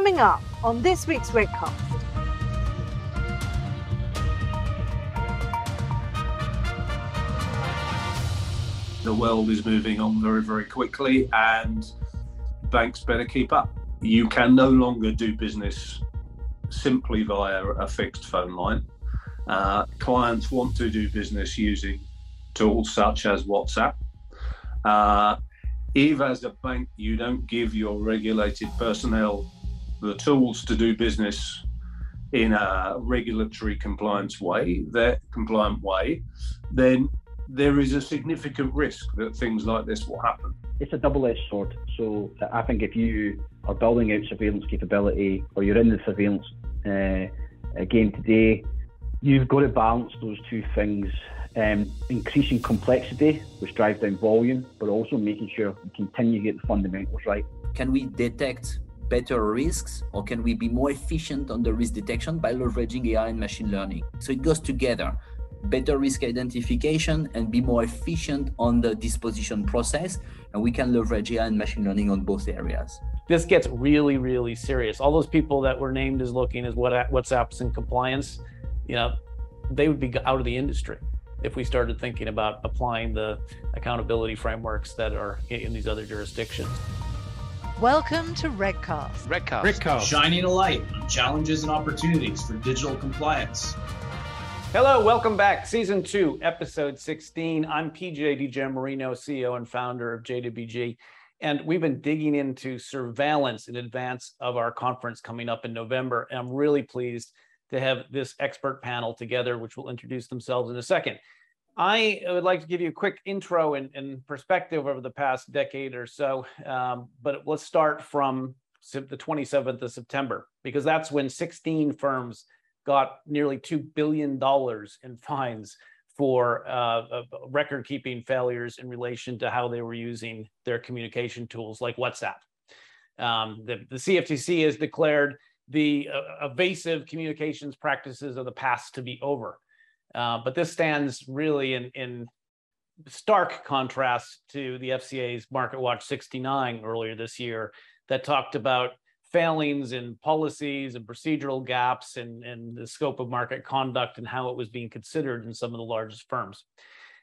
Coming up on this week's Redcast. The world is moving on very, very quickly, and banks better keep up. You can no longer do business simply via a fixed phone line. Uh, clients want to do business using tools such as WhatsApp. Uh, if, as a bank, you don't give your regulated personnel the tools to do business in a regulatory compliance way, that compliant way, then there is a significant risk that things like this will happen. It's a double-edged sword. So I think if you are building out surveillance capability or you're in the surveillance uh, game today, you've got to balance those two things. Um, increasing complexity, which drives down volume, but also making sure we continue to get the fundamentals right. Can we detect better risks or can we be more efficient on the risk detection by leveraging AI and machine learning? So it goes together better risk identification and be more efficient on the disposition process. And we can leverage AI and machine learning on both areas. This gets really, really serious. All those people that were named as looking as what WhatsApp's in compliance, you know, they would be out of the industry if we started thinking about applying the accountability frameworks that are in these other jurisdictions. Welcome to Redcast. Redcast. Redcast. Shining a light on challenges and opportunities for digital compliance. Hello, welcome back. Season two, episode 16. I'm PJ DiGiammarino, CEO and founder of JWG. And we've been digging into surveillance in advance of our conference coming up in November. And I'm really pleased to have this expert panel together, which will introduce themselves in a second. I would like to give you a quick intro and, and perspective over the past decade or so, um, but let's start from the 27th of September, because that's when 16 firms got nearly $2 billion in fines for uh, record keeping failures in relation to how they were using their communication tools like WhatsApp. Um, the, the CFTC has declared the uh, evasive communications practices of the past to be over. Uh, but this stands really in, in stark contrast to the FCA's Market Watch 69 earlier this year that talked about failings in policies and procedural gaps and, and the scope of market conduct and how it was being considered in some of the largest firms.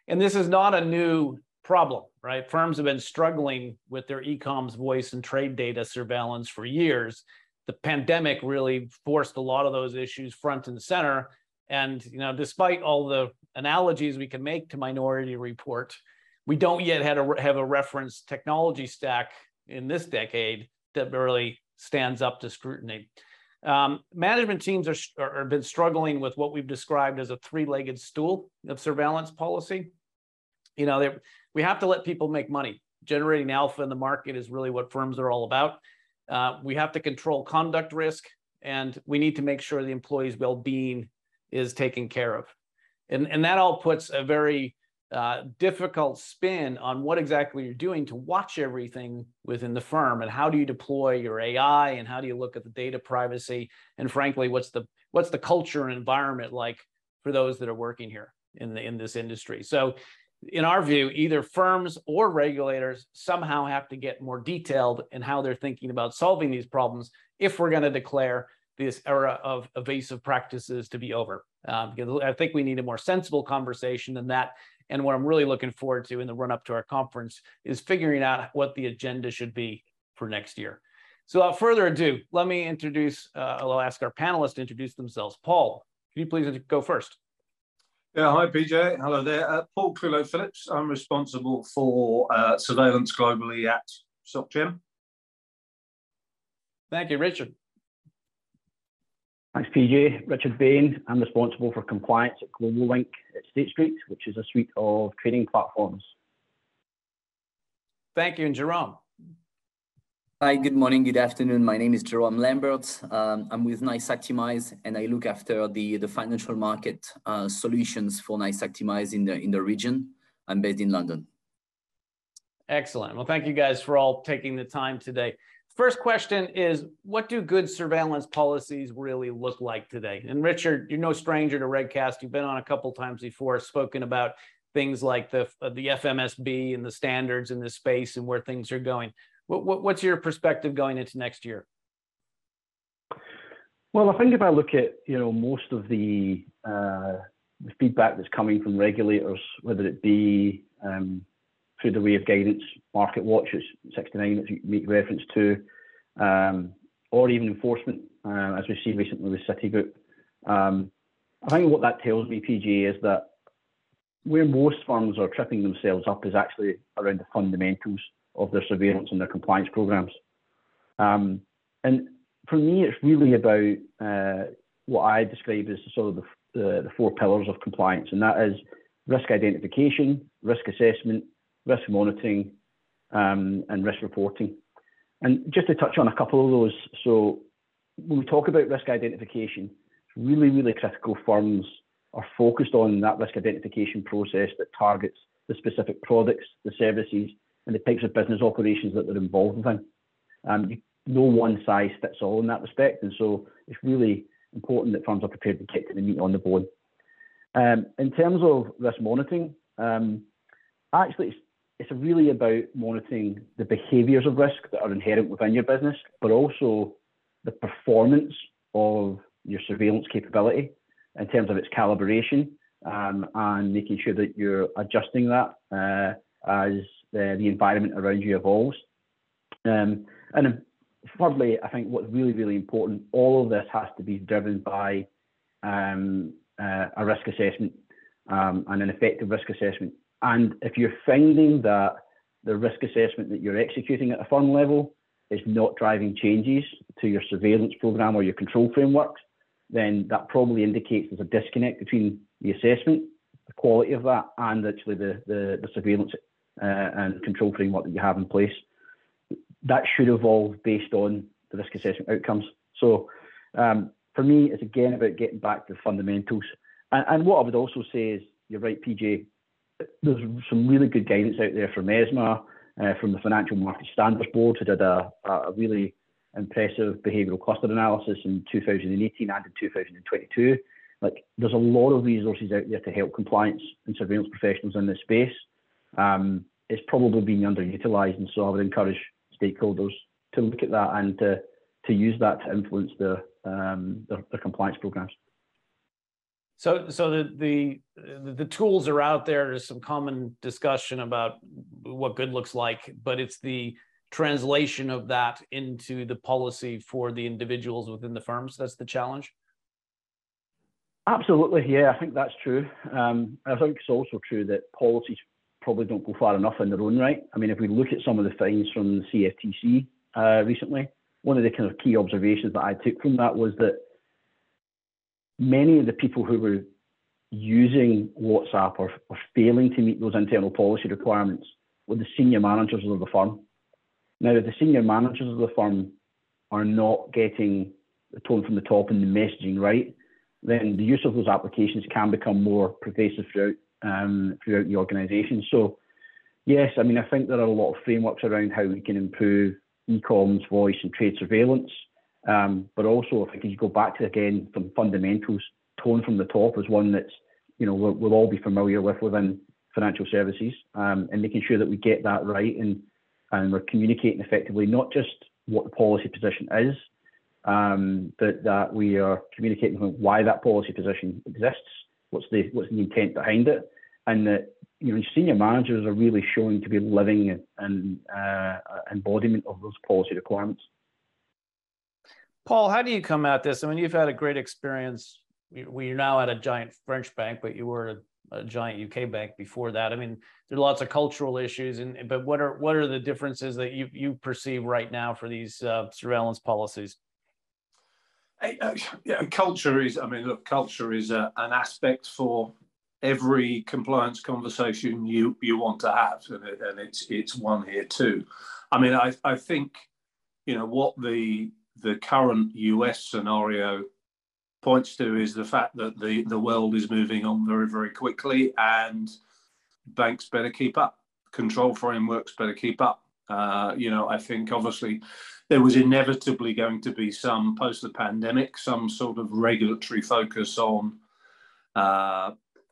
And this is not a new problem, right? Firms have been struggling with their e-comms voice and trade data surveillance for years. The pandemic really forced a lot of those issues front and center and you know, despite all the analogies we can make to Minority Report, we don't yet have a, have a reference technology stack in this decade that really stands up to scrutiny. Um, management teams are, are, been struggling with what we've described as a three-legged stool of surveillance policy. You know, we have to let people make money. Generating alpha in the market is really what firms are all about. Uh, we have to control conduct risk, and we need to make sure the employees' well-being is taken care of. And, and that all puts a very uh, difficult spin on what exactly you're doing to watch everything within the firm and how do you deploy your AI and how do you look at the data privacy and frankly what's the what's the culture and environment like for those that are working here in the in this industry. So in our view, either firms or regulators somehow have to get more detailed in how they're thinking about solving these problems if we're going to declare this era of evasive practices to be over. Um, because I think we need a more sensible conversation than that. And what I'm really looking forward to in the run up to our conference is figuring out what the agenda should be for next year. So without further ado, let me introduce, uh, I'll ask our panelists to introduce themselves. Paul, can you please go first? Yeah, hi PJ. Hello there. Uh, Paul Crillo Phillips. I'm responsible for uh, surveillance globally at SocGen. Thank you, Richard. Thanks, PJ. Richard Bain. I'm responsible for compliance at Global Link at State Street, which is a suite of trading platforms. Thank you, and Jerome. Hi, good morning, good afternoon. My name is Jerome Lambert. Um, I'm with NICE Actimize, and I look after the, the financial market uh, solutions for NICE Actimize in the, in the region. I'm based in London. Excellent. Well, thank you guys for all taking the time today. First question is what do good surveillance policies really look like today? And Richard, you're no stranger to Redcast. You've been on a couple times before, spoken about things like the the FMSB and the standards in this space and where things are going. What, what, what's your perspective going into next year? Well, I think if I look at you know most of the, uh, the feedback that's coming from regulators, whether it be um, through the way of guidance, Market Watch, 69 that you make reference to, um, or even enforcement, uh, as we see recently with Citigroup. Um, I think what that tells me, PJ, is that where most firms are tripping themselves up is actually around the fundamentals of their surveillance and their compliance programs. Um, and for me, it's really about uh, what I describe as sort of the, the, the, four pillars of compliance, and that is risk identification, risk assessment, risk monitoring, um, and risk reporting. And just to touch on a couple of those, so when we talk about risk identification, really, really critical firms are focused on that risk identification process that targets the specific products, the services, and the types of business operations that they're involved in. Um, no one size fits all in that respect, and so it's really important that firms are prepared to get to the meat on the bone. Um, in terms of risk monitoring, um, actually, it's, it's really about monitoring the behaviours of risk that are inherent within your business, but also the performance of your surveillance capability in terms of its calibration um, and making sure that you're adjusting that uh, as the, the, environment around you evolves. Um, and thirdly, I think what's really, really important, all of this has to be driven by um, uh, a risk assessment um, and an effective risk assessment. And if you're finding that the risk assessment that you're executing at a firm level is not driving changes to your surveillance program or your control frameworks, then that probably indicates there's a disconnect between the assessment, the quality of that, and actually the, the, the surveillance uh, and control framework that you have in place. That should evolve based on the risk assessment outcomes. So um, for me, it's again about getting back to the fundamentals. And, and, what I would also say is, you're right, PJ, there's some really good guidance out there from ESMA, uh, from the Financial Market Standards Board, who did a, a really impressive behavioural cluster analysis in 2018 and in 2022. Like, there's a lot of resources out there to help compliance and surveillance professionals in this space. Um, it's probably being underutilised, and so I would encourage stakeholders to look at that and to, to use that to influence their, um, their, their compliance programs. So, so the, the the tools are out there. There's some common discussion about what good looks like, but it's the translation of that into the policy for the individuals within the firms that's the challenge? Absolutely yeah i think that's true. Um, i think it's also true that policies probably don't go far enough in their own right. I mean if we look at some of the fines from the cftc uh, recently one of the kind of key observations that i took from that was that many of the people who were using whatsapp or failing to meet those internal policy requirements were the senior managers of the firm now, the senior managers of the firm are not getting the tone from the top and the messaging right, then the use of those applications can become more pervasive throughout um, throughout the organisation. So, yes, I mean, I think there are a lot of frameworks around how we can improve e-comms, voice, and trade surveillance. Um, but also, if I could go back to again from fundamentals, tone from the top is one that's you know we'll, we'll all be familiar with within financial services, um, and making sure that we get that right and and we're communicating effectively not just what the policy position is, um, but that we are communicating why that policy position exists, what's the what's the intent behind it, and that you know senior managers are really showing to be living and uh, embodiment of those policy requirements. Paul, how do you come at this? I mean, you've had a great experience. We're now at a giant French bank, but you were a giant UK bank before that. I mean, there are lots of cultural issues, and but what are what are the differences that you you perceive right now for these uh, surveillance policies? Uh, yeah, culture is. I mean, look, culture is a, an aspect for every compliance conversation you you want to have, and, it, and it's it's one here too. I mean, I I think you know what the the current US scenario points to is the fact that the, the world is moving on very, very quickly and banks better keep up. Control frameworks better keep up. Uh, you know, I think obviously there was inevitably going to be some post the pandemic, some sort of regulatory focus on uh,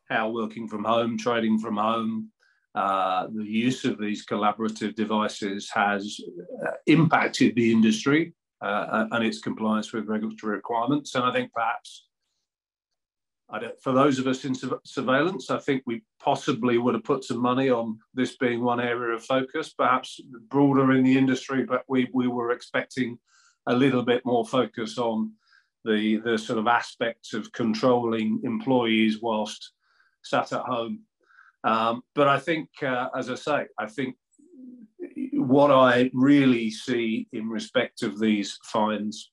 how working from home, trading from home, uh, the use of these collaborative devices has uh, impacted the industry uh, and its compliance with regulatory requirements. And I think perhaps for those of us in surveillance, I think we possibly would have put some money on this being one area of focus, perhaps broader in the industry, but we, we were expecting a little bit more focus on the, the sort of aspects of controlling employees whilst sat at home. Um, but I think, uh, as I say, I think what I really see in respect of these fines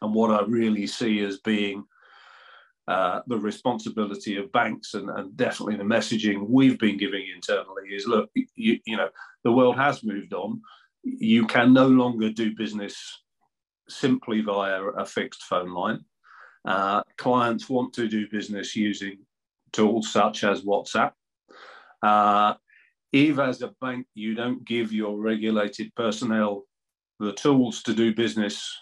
and what I really see as being uh, the responsibility of banks and, and, definitely the messaging we've been giving internally is look, you, you, know, the world has moved on. You can no longer do business simply via a fixed phone line. Uh, clients want to do business using tools such as WhatsApp. Uh, if, as a bank, you don't give your regulated personnel the tools to do business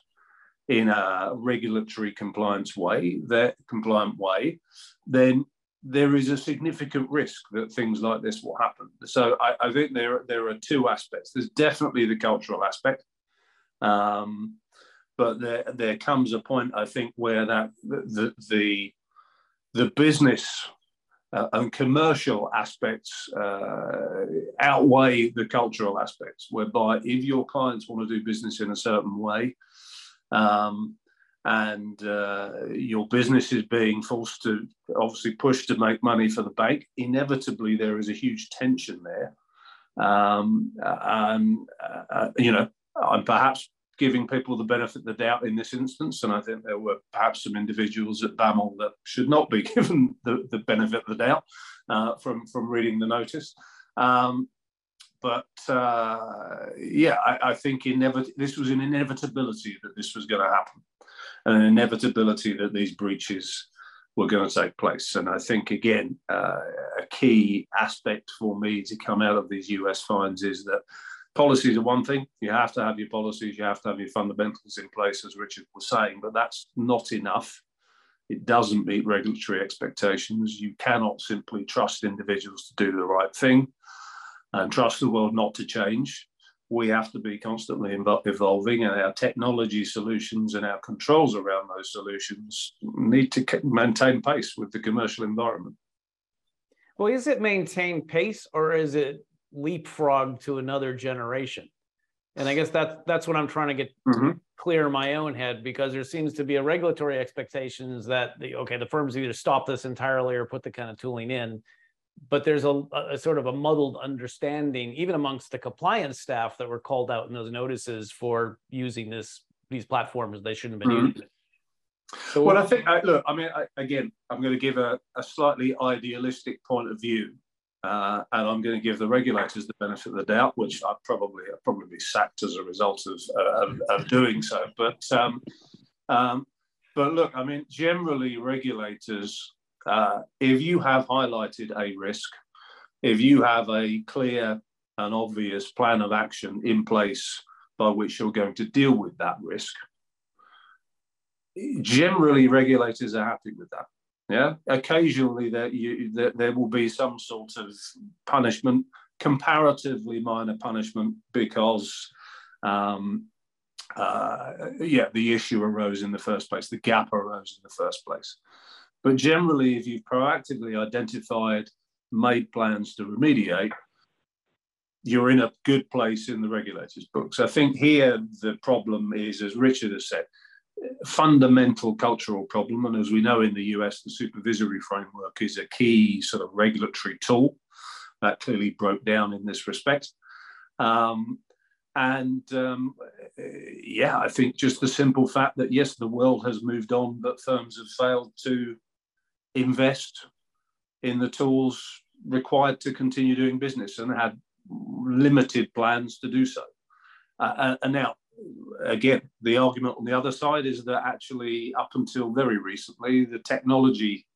in a regulatory compliance way, that compliant way, then there is a significant risk that things like this will happen. So I, I think there there are two aspects. There's definitely the cultural aspect, um, but there there comes a point I think where that the the the business uh, and commercial aspects uh, outweigh the cultural aspects. Whereby if your clients want to do business in a certain way, um, and uh, your business is being forced to obviously push to make money for the bank, inevitably there is a huge tension there. Um, and, uh, you know, I'm perhaps giving people the benefit of the doubt in this instance, and I think there were perhaps some individuals at BAML that should not be given the, the benefit of the doubt uh, from, from reading the notice. Um, but uh, yeah, I, I think inevit- this was an inevitability that this was going to happen, an inevitability that these breaches were going to take place. And I think, again, uh, a key aspect for me to come out of these US fines is that policies are one thing. You have to have your policies, you have to have your fundamentals in place, as Richard was saying, but that's not enough. It doesn't meet regulatory expectations. You cannot simply trust individuals to do the right thing and trust the world not to change. We have to be constantly evolving, and our technology solutions and our controls around those solutions need to maintain pace with the commercial environment. Well, is it maintain pace or is it leapfrog to another generation? And I guess that's that's what I'm trying to get mm-hmm. clear in my own head because there seems to be a regulatory expectations that the okay the firms either stop this entirely or put the kind of tooling in but there's a, a, sort of a muddled understanding even amongst the compliance staff that were called out in those notices for using this these platforms they shouldn't have been mm-hmm. using so well i think look i mean I, again i'm going to give a, a, slightly idealistic point of view uh, and i'm going to give the regulators the benefit of the doubt which i'd probably I'd probably be sacked as a result of, uh, of, of, doing so but um, um, but look i mean generally regulators uh, if you have highlighted a risk, if you have a clear and obvious plan of action in place by which you're going to deal with that risk, generally regulators are happy with that. Yeah, occasionally there, you, there, there will be some sort of punishment, comparatively minor punishment, because um, uh, yeah, the issue arose in the first place, the gap arose in the first place. But generally, if you've proactively identified, made plans to remediate, you're in a good place in the regulators' books. I think here the problem is, as Richard has said, fundamental cultural problem. And as we know in the US, the supervisory framework is a key sort of regulatory tool that clearly broke down in this respect. Um, and um, yeah, I think just the simple fact that yes, the world has moved on, but firms have failed to invest in the tools required to continue doing business and had limited plans to do so. Uh, and now, again, the argument on the other side is that actually, up until very recently, the technology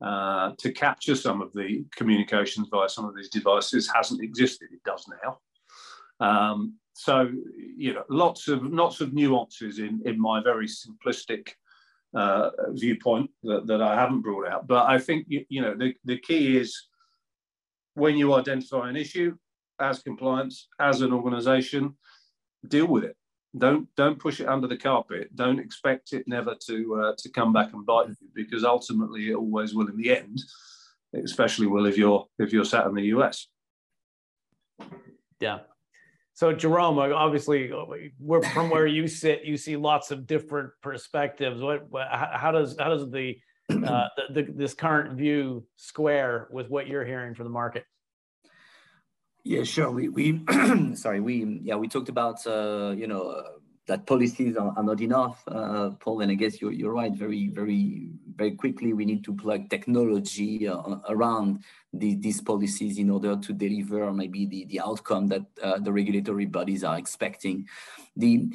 uh, to capture some of the communications via some of these devices hasn't existed. It does now. Um, so, you know, lots of lots of nuances in in my very simplistic uh, viewpoint that, that I haven't brought out. But I think, you, you know, the, the key is when you identify an issue as compliance, as an organization, deal with it. don't don't push it under the carpet. Don't expect it never to uh, to come back and bite you because ultimately it always will in the end. Especially will if you're if you're sat in the US. Yeah. So Jerome, obviously, we're from where you sit. You see lots of different perspectives. What, how does how does the, uh, the, the this current view square with what you're hearing from the market? Yeah, sure. We, we sorry, we yeah we talked about uh, you know uh, that policies are, are not enough, uh, Paul. And I guess you're you're right. Very very very quickly, we need to plug technology uh, around the, these policies in order to deliver maybe the the outcome that uh, the regulatory bodies are expecting. The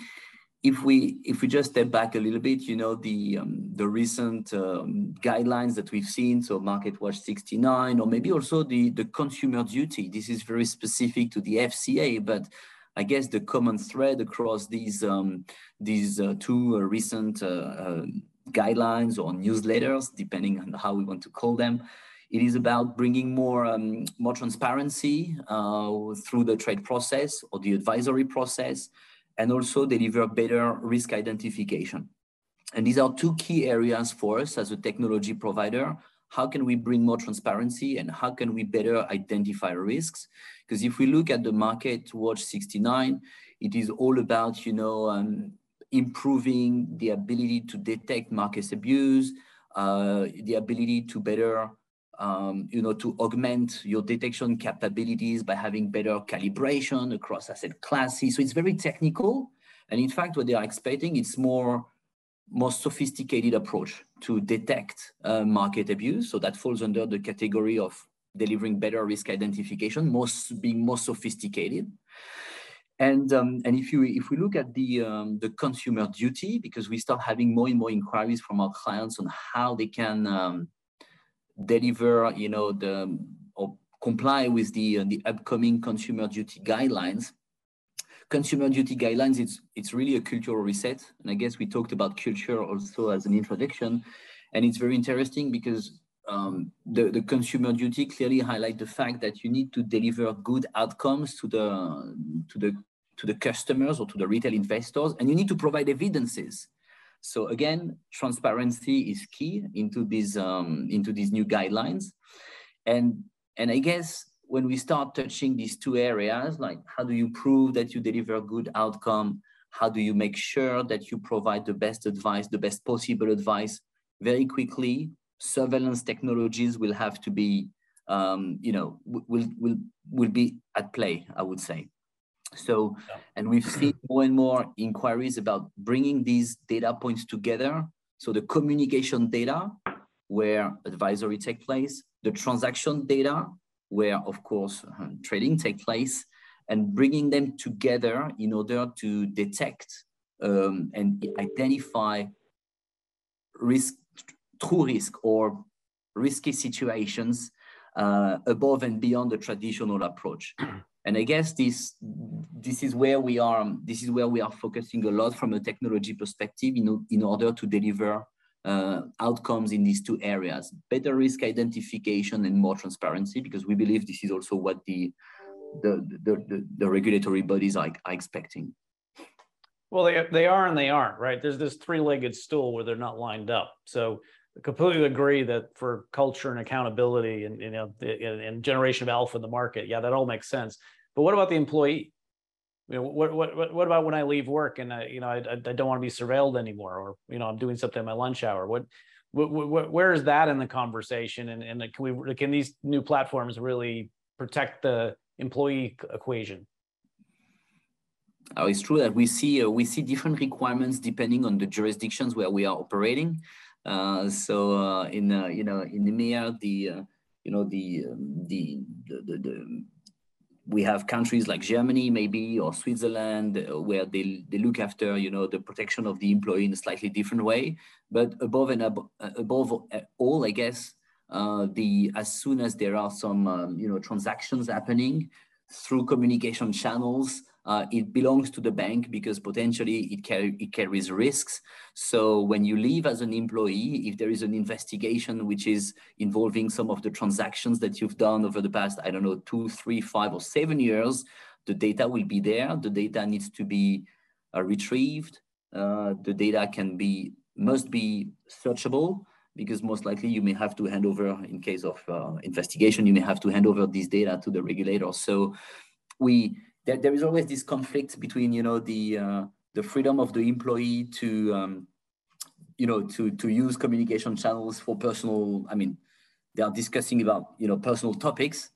if we if we just step back a little bit, you know, the um, the recent um, guidelines that we've seen, so Market Watch 69, or maybe also the the consumer duty. This is very specific to the FCA, but I guess the common thread across these um, these uh, two uh, recent uh, uh, guidelines or newsletters, depending on how we want to call them, it is about bringing more um, more transparency uh, through the trade process or the advisory process and also deliver better risk identification. And these are two key areas for us as a technology provider. How can we bring more transparency and how can we better identify risks? Because if we look at the market watch 69, it is all about, you know, um, improving the ability to detect market abuse, uh, the ability to better um, you know, to augment your detection capabilities by having better calibration across asset classes. So it's very technical. And in fact, what they are expecting, it's more, more sophisticated approach to detect uh, market abuse. So that falls under the category of delivering better risk identification, most being more sophisticated. And, um, and if you if we look at the um, the consumer duty, because we start having more and more inquiries from our clients on how they can um, deliver, you know, the or comply with the uh, the upcoming consumer duty guidelines. Consumer duty guidelines, it's it's really a cultural reset, and I guess we talked about culture also as an introduction, and it's very interesting because um, the, the consumer duty clearly highlight the fact that you need to deliver good outcomes to the to the to the customers or to the retail investors, and you need to provide evidences so again, transparency is key into these um, into these new guidelines, and and I guess when we start touching these two areas, like how do you prove that you deliver good outcome? How do you make sure that you provide the best advice, the best possible advice very quickly? Surveillance technologies will have to be, um, you know, will will will be at play. I would say. So, and we've seen more and more inquiries about bringing these data points together. So the communication data where advisory take place, the transaction data where of course um, trading take place and bringing them together in order to detect um, and identify risk, true risk or risky situations uh, above and beyond the traditional approach. And I guess this this is where we are. This is where we are focusing a lot from a technology perspective, in, in order to deliver uh, outcomes in these two areas: better risk identification and more transparency. Because we believe this is also what the the the, the, the regulatory bodies are, are expecting. Well, they they are and they aren't, right? There's this three-legged stool where they're not lined up. So completely agree that for culture and accountability and you know and generation of alpha in the market, yeah, that all makes sense. But what about the employee? You know, what what what about when I leave work and I, you know I, I don't want to be surveilled anymore, or you know I'm doing something in my lunch hour? What, what, what where is that in the conversation? And and can we can these new platforms really protect the employee equation? Oh, it's true that we see uh, we see different requirements depending on the jurisdictions where we are operating. Uh, so uh, in uh, you know in EMEA, the you know the, um, the, the, the, the we have countries like Germany, maybe, or Switzerland, where they, they look after, you know, the protection of the employee in a slightly different way. But above and ab above all, I guess, uh, the as soon as there are some, um, you know, transactions happening through communication channels, uh, it belongs to the bank because potentially it, car it carries risks. So when you leave as an employee, if there is an investigation which is involving some of the transactions that you've done over the past, I don't know, two, three, five, or seven years, the data will be there. The data needs to be uh, retrieved. Uh, the data can be must be searchable because most likely you may have to hand over in case of uh, investigation you may have to hand over this data to the regulator so we there, there is always this conflict between you know the uh, the freedom of the employee to um, you know to to use communication channels for personal i mean they are discussing about you know personal topics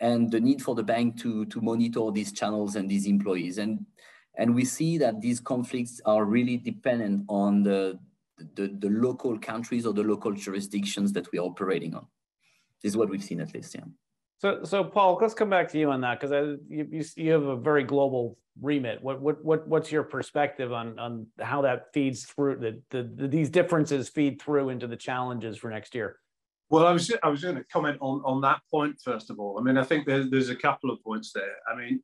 and the need for the bank to to monitor these channels and these employees. And and we see that these conflicts are really dependent on the the, the local countries or the local jurisdictions that we are operating on. This is what we've seen at least yeah so, so Paul, let's come back to you on that because you, you, you have a very global remit. What what what what's your perspective on on how that feeds through the, the, the these differences feed through into the challenges for next year? Well, I was I was going to comment on on that point first of all. I mean, I think there's there's a couple of points there. I mean,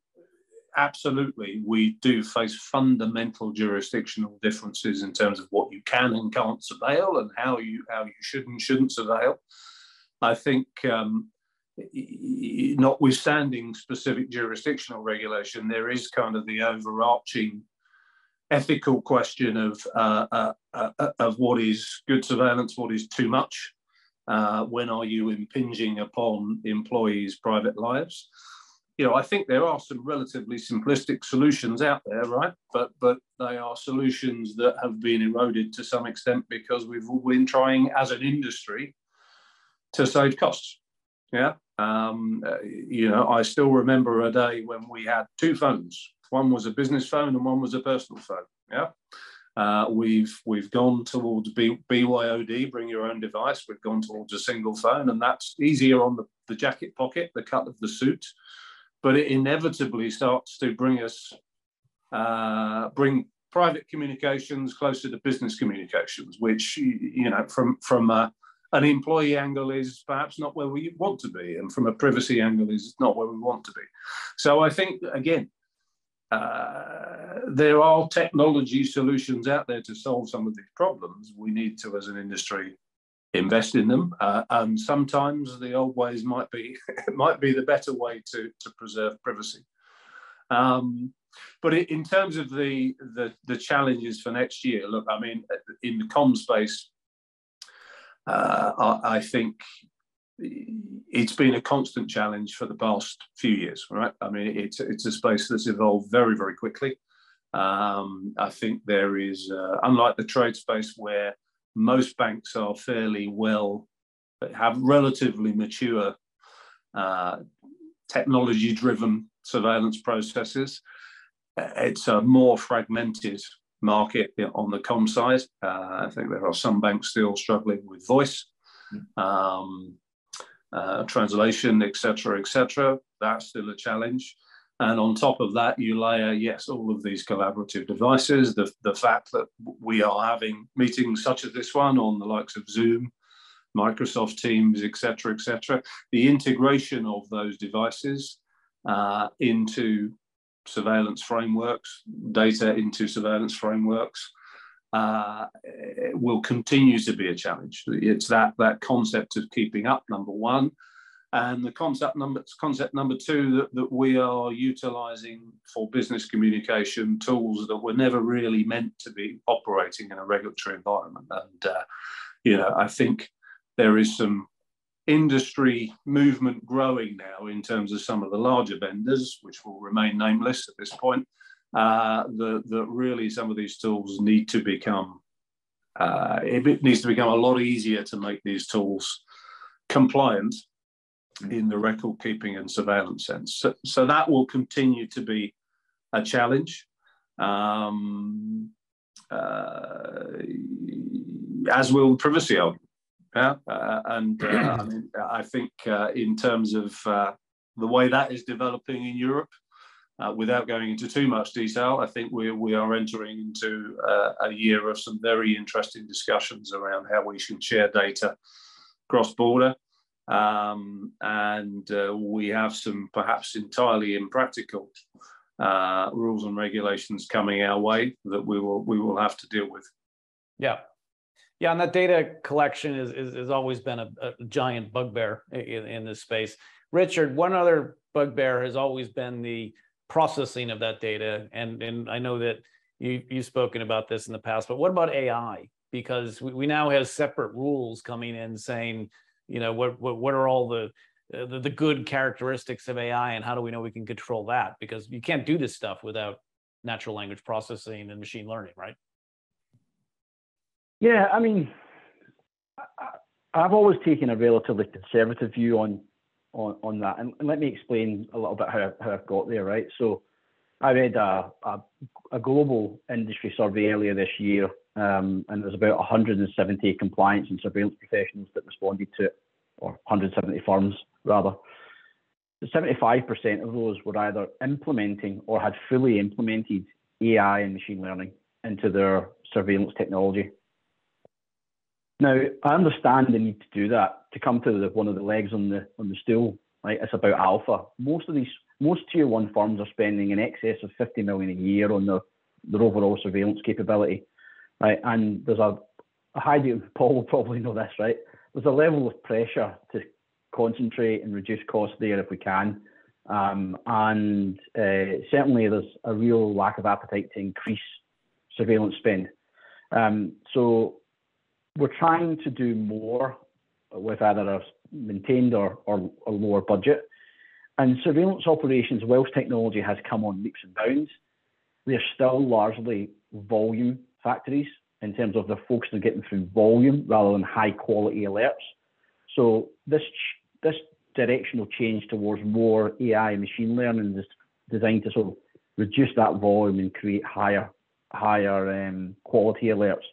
absolutely, we do face fundamental jurisdictional differences in terms of what you can and can't surveil and how you how you should and shouldn't surveil. I think. Um, notwithstanding specific jurisdictional regulation, there is kind of the overarching ethical question of uh, uh, uh, of what is good surveillance, what is too much, uh, when are you impinging upon employees' private lives. You know, I think there are some relatively simplistic solutions out there, right? But but they are solutions that have been eroded to some extent because we've all been trying as an industry to save costs. Yeah. Um, uh, you know, I still remember a day when we had two phones. One was a business phone and one was a personal phone. Yeah. Uh, we've we've gone towards B, BYOD, bring your own device. We've gone towards a single phone, and that's easier on the, the jacket pocket, the cut of the suit. But it inevitably starts to bring us uh, bring private communications closer to business communications, which you know from from an employee angle is perhaps not where we want to be, and from a privacy angle is not where we want to be. So I think again, uh, there are technology solutions out there to solve some of these problems. We need to, as an industry, invest in them, uh, and sometimes the old ways might be might be the better way to to preserve privacy. Um, but in terms of the, the the challenges for next year, look, I mean, in the com space, I, I, think it's been a constant challenge for the past few years, right? I mean, it's it's a space that's evolved very, very quickly. Um, I think there is, uh, unlike the trade space where most banks are fairly well, have relatively mature uh, technology-driven surveillance processes. It's a more fragmented market on the com side. Uh, I think there are some banks still struggling with voice, um, uh, translation, etc., etc. That's still a challenge. And on top of that, you layer, yes, all of these collaborative devices, the, the fact that we are having meetings such as this one on the likes of Zoom, Microsoft Teams, etc., etc. The integration of those devices uh, into surveillance frameworks, data into surveillance frameworks, uh, will continue to be a challenge. It's that that concept of keeping up, number one, and the concept number concept number two that, that we are utilizing for business communication tools that were never really meant to be operating in a regulatory environment. And uh, you know, I think there is some industry movement growing now in terms of some of the larger vendors, which will remain nameless at this point, uh, that, really some of these tools need to become, uh, it needs to become a lot easier to make these tools compliant in the record keeping and surveillance sense. So, so that will continue to be a challenge. Um, uh, as will privacy. Yeah, uh, and uh, I mean, I think uh, in terms of uh, the way that is developing in Europe, uh, without going into too much detail, I think we we are entering into uh, a year of some very interesting discussions around how we should share data cross border, um, and we have some perhaps entirely impractical rules and regulations coming our way that we will we will have to deal with. Yeah, yeah, and that data collection is, is has always been a, a giant bugbear in, in, this space. Richard, one other bugbear has always been the processing of that data, and and I know that you, you've spoken about this in the past, but what about AI? Because we, we now have separate rules coming in saying, you know, what, what, what are all the, the, the good characteristics of AI and how do we know we can control that? Because you can't do this stuff without natural language processing and machine learning, right? Yeah, I mean, I've always taken a relatively conservative view on on, on that, and, and let me explain a little bit how, how I've got there. Right, so I read a, a, a global industry survey earlier this year, um, and there's about 170 compliance and surveillance professionals that responded to it, or 170 firms rather. 75% of those were either implementing or had fully implemented AI and machine learning into their surveillance technology. Now, I understand the need to do that to come to the, one of the legs on the on the stool. Right, it's about alpha. Most of these, most tier one firms are spending in excess of 50 million a year on their their overall surveillance capability. Right, and there's a, a high degree. Paul will probably know this, right? There's a level of pressure to concentrate and reduce costs there if we can. Um, and uh, certainly there's a real lack of appetite to increase surveillance spend. Um, so we're trying to do more with either a maintained or, or, or lower budget. And surveillance operations, whilst technology has come on leaps and bounds, they're still largely volume factories in terms of their focus on getting through volume rather than high quality alerts. So this this directional change towards more AI and machine learning is designed to sort of reduce that volume and create higher higher um, quality alerts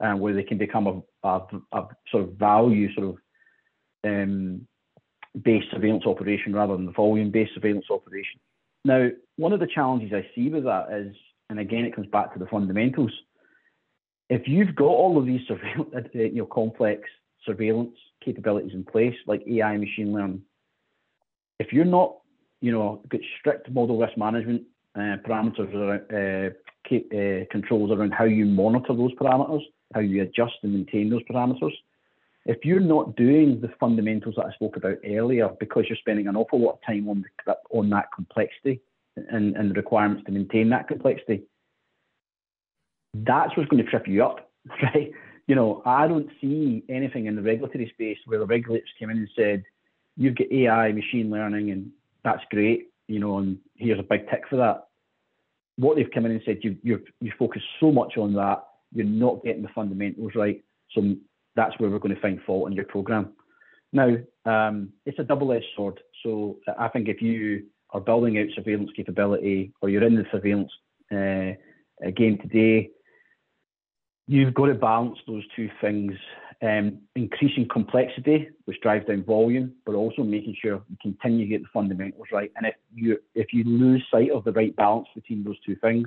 um, where they can become a, a, a, sort of value sort of um, based surveillance operation rather than the volume based surveillance operation. Now, one of the challenges I see with that is, and again, it comes back to the fundamentals. If you've got all of these surveillance, uh, you know, complex surveillance capabilities in place, like AI, machine learning, if you're not, you know, got strict model risk management uh, parameters around, uh, uh, controls around how you monitor those parameters, how you adjust and maintain those parameters. If you're not doing the fundamentals that I spoke about earlier, because you're spending an awful lot of time on the, on that complexity and, and the requirements to maintain that complexity, that's what's going to trip you up, right? You know, I don't see anything in the regulatory space where the regulators came in and said, "You've got AI, machine learning, and that's great," you know, and here's a big tick for that. What they've come in and said, you you you focus so much on that you're not getting the fundamentals right. So that's where we're going to find fault in your program. Now, um, it's a double-edged sword. So I think if you are building out surveillance capability or you're in the surveillance uh, game today, you've got to balance those two things. Um, increasing complexity, which drives down volume, but also making sure you continue to get the fundamentals right. And if you if you lose sight of the right balance between those two things,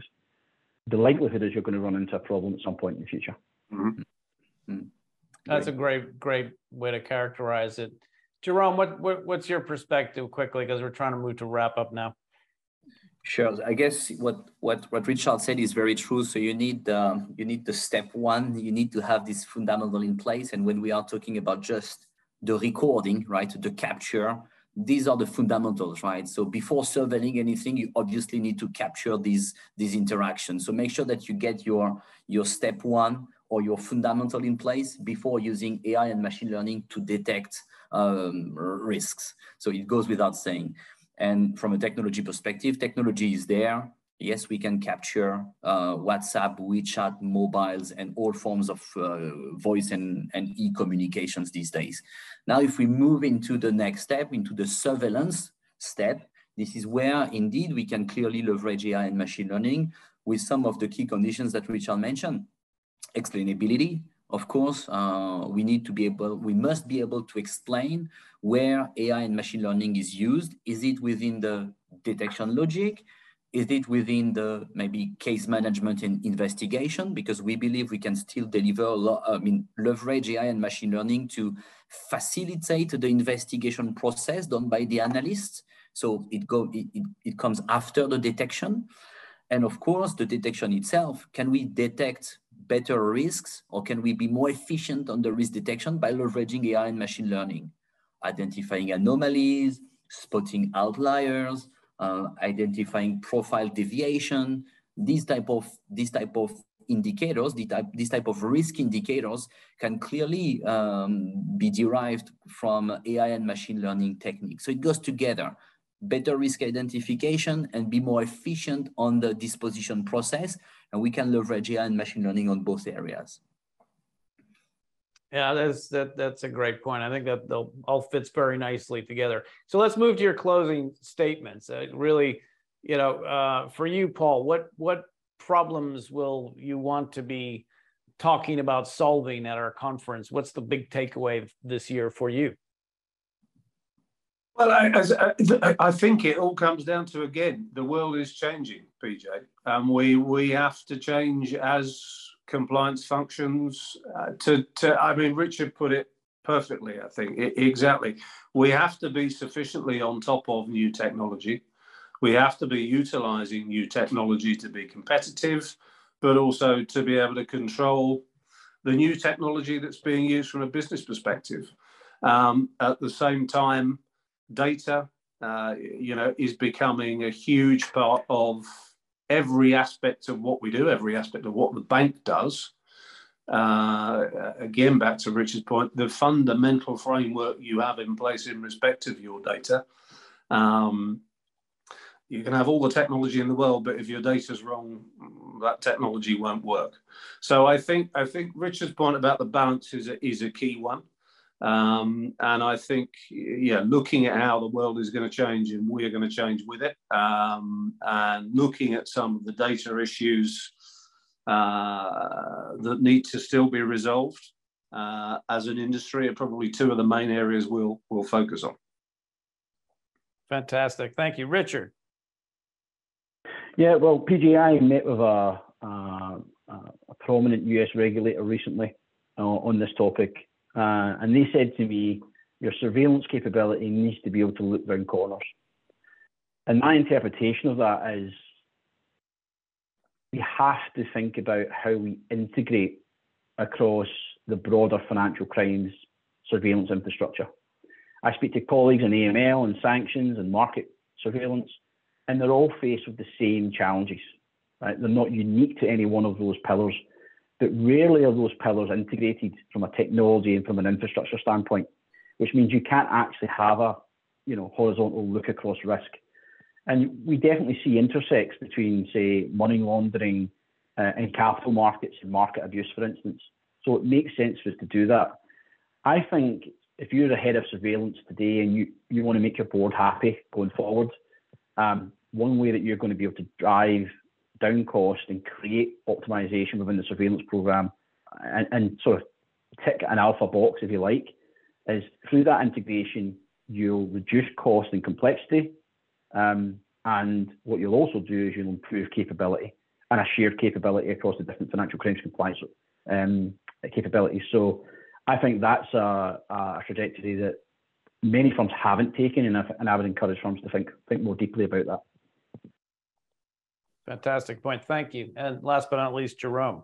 the likelihood is you're going to run into a problem at some point in the future. Mm-hmm. Mm-hmm. That's a great, great way to characterize it. Jerome, what, what what's your perspective quickly because we're trying to move to wrap up now. Sure. I guess what what what Richard said is very true. So you need um, you need the step one. You need to have this fundamental in place. And when we are talking about just the recording, right, the capture, these are the fundamentals, right? So before surveilling anything, you obviously need to capture these, these interactions. So make sure that you get your, your step one or your fundamental in place before using AI and machine learning to detect um, risks. So it goes without saying. And from a technology perspective, technology is there. Yes, we can capture uh, WhatsApp, WeChat, mobiles, and all forms of uh, voice and, and e-communications these days. Now, if we move into the next step, into the surveillance step, this is where indeed we can clearly leverage AI and machine learning with some of the key conditions that Richard mentioned. Explainability, of course, uh, we need to be able, we must be able to explain where AI and machine learning is used. Is it within the detection logic? Is it within the maybe case management and investigation? Because we believe we can still deliver a lot, I mean, leverage AI and machine learning to facilitate the investigation process done by the analysts. So it, go, it, it, it comes after the detection. And of course, the detection itself, can we detect better risks or can we be more efficient on the risk detection by leveraging AI and machine learning? Identifying anomalies, spotting outliers, uh, identifying profile deviation, these type of this type of indicators, the type, this type of risk indicators can clearly um, be derived from AI and machine learning techniques. So it goes together, better risk identification and be more efficient on the disposition process. And we can leverage AI and machine learning on both areas. Yeah, that's that that's a great point. I think that all fits very nicely together. So let's move to your closing statements. Uh, really, you know, uh, for you, Paul, what what problems will you want to be talking about solving at our conference? What's the big takeaway this year for you? Well, I, as, I, I, think it all comes down to again, the world is changing, PJ, and we we have to change as compliance functions. Uh, to to I mean, Richard put it perfectly. I think it, exactly. We have to be sufficiently on top of new technology we have to be utilizing new technology to be competitive, but also to be able to control the new technology that's being used from a business perspective. Um, at the same time, data, uh, you know, is becoming a huge part of every aspect of what we do, every aspect of what the bank does. Uh, again, back to Richard's point, the fundamental framework you have in place in respect of your data um, you can have all the technology in the world, but if your data's wrong, that technology won't work. So I think I think Richard's point about the balance is a, is a key one. Um, and I think, yeah, looking at how the world is going to change and we are going to change with it, um, and looking at some of the data issues uh, that need to still be resolved uh, as an industry are probably two of the main areas we'll we'll focus on. Fantastic, thank you, Richard. Yeah, well, PJ, I met with a, a, a prominent US regulator recently uh, on this topic, uh, and they said to me, your surveillance capability needs to be able to look round corners. And my interpretation of that is we have to think about how we integrate across the broader financial crimes surveillance infrastructure. I speak to colleagues in AML and sanctions and market surveillance, and they're all faced with the same challenges. Right? They're not unique to any one of those pillars, but rarely are those pillars integrated from a technology and from an infrastructure standpoint, which means you can't actually have a you know horizontal look across risk. And we definitely see intersects between, say, money laundering uh, and capital markets and market abuse, for instance. So it makes sense for us to do that. I think if you're the head of surveillance today and you, you want to make your board happy going forward, um, one way that you're going to be able to drive down cost and create optimization within the surveillance program and, and sort of tick an alpha box, if you like, is through that integration, you'll reduce cost and complexity. Um, and what you'll also do is you'll improve capability and a shared capability across the different financial crimes compliance um, capabilities. So I think that's a, a trajectory that many firms haven't taken, and I, and I would encourage firms to think think more deeply about that. Fantastic point. Thank you. And last but not least, Jerome.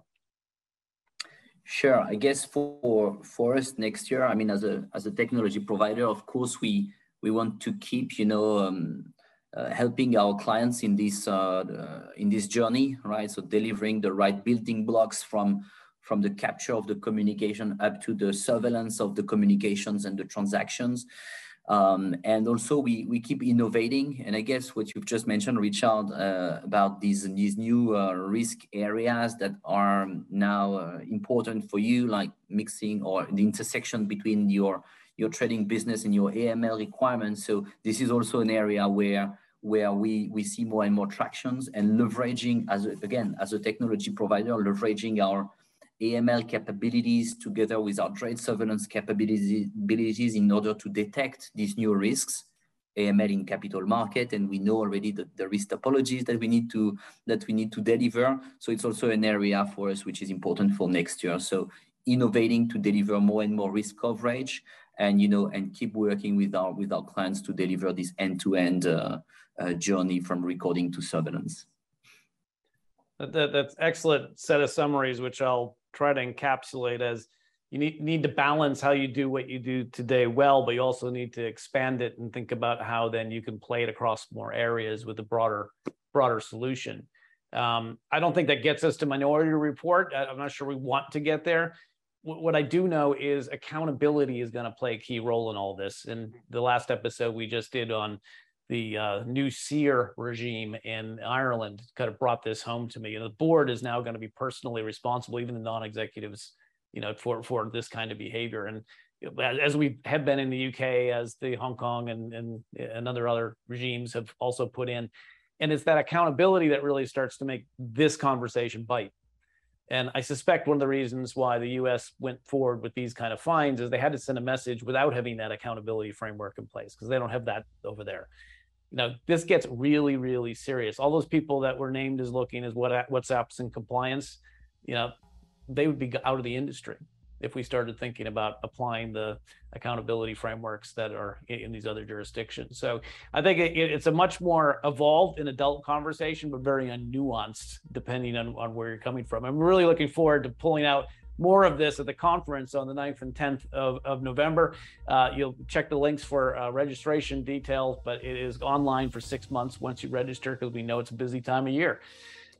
Sure. I guess for for us next year, I mean, as a as a technology provider, of course, we we want to keep, you know, um, uh, helping our clients in this uh, in this journey, right? So delivering the right building blocks from from the capture of the communication up to the surveillance of the communications and the transactions. Um, and also we, we keep innovating. And I guess what you've just mentioned, Richard, uh, about these, these new uh, risk areas that are now uh, important for you, like mixing or the intersection between your, your trading business and your AML requirements. So this is also an area where where we, we see more and more tractions and leveraging as a, again as a technology provider leveraging our AML capabilities together with our trade surveillance capabilities in order to detect these new risks, AML in capital market, and we know already the, the risk typologies that we need to that we need to deliver. So it's also an area for us which is important for next year. So innovating to deliver more and more risk coverage, and you know, and keep working with our with our clients to deliver this end-to-end uh, uh, journey from recording to surveillance. That, that's excellent set of summaries, which I'll try to encapsulate as you need, need to balance how you do what you do today well, but you also need to expand it and think about how then you can play it across more areas with a broader broader solution. Um, I don't think that gets us to minority report. I'm not sure we want to get there. What I do know is accountability is going to play a key role in all this. And the last episode we just did on the uh, new SEAR regime in Ireland kind of brought this home to me. The board is now going to be personally responsible, even the non-executives, you know, for for this kind of behavior. And as we have been in the UK, as the Hong Kong and and and other other regimes have also put in, and it's that accountability that really starts to make this conversation bite. And I suspect one of the reasons why the US went forward with these kind of fines is they had to send a message without having that accountability framework in place because they don't have that over there. You know, this gets really, really serious. All those people that were named as looking as what at WhatsApp's in compliance, you know, they would be out of the industry if we started thinking about applying the accountability frameworks that are in these other jurisdictions. So I think it, it's a much more evolved and adult conversation, but very nuanced depending on, on where you're coming from. I'm really looking forward to pulling out more of this at the conference on the 9th and 10th of, of November. Uh, you'll check the links for uh, registration details, but it is online for six months once you register because we know it's a busy time of year.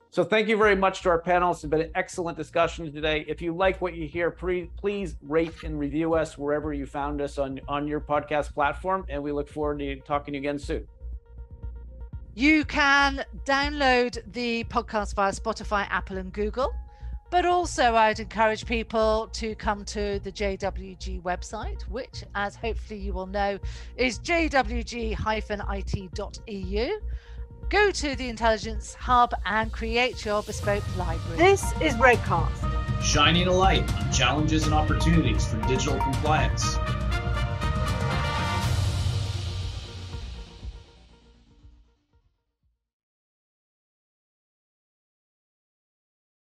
So thank you very much to our panelists. It's been an excellent discussion today. If you like what you hear, pre- please rate and review us wherever you found us on, on your podcast platform. And we look forward to talking to you again soon. You can download the podcast via Spotify, Apple, and Google. But also, I'd encourage people to come to the JWG website, which, as hopefully you will know, is jwg-it.eu Go to the Intelligence Hub and create your bespoke library. This is RegCast, shining a light on challenges and opportunities for digital compliance.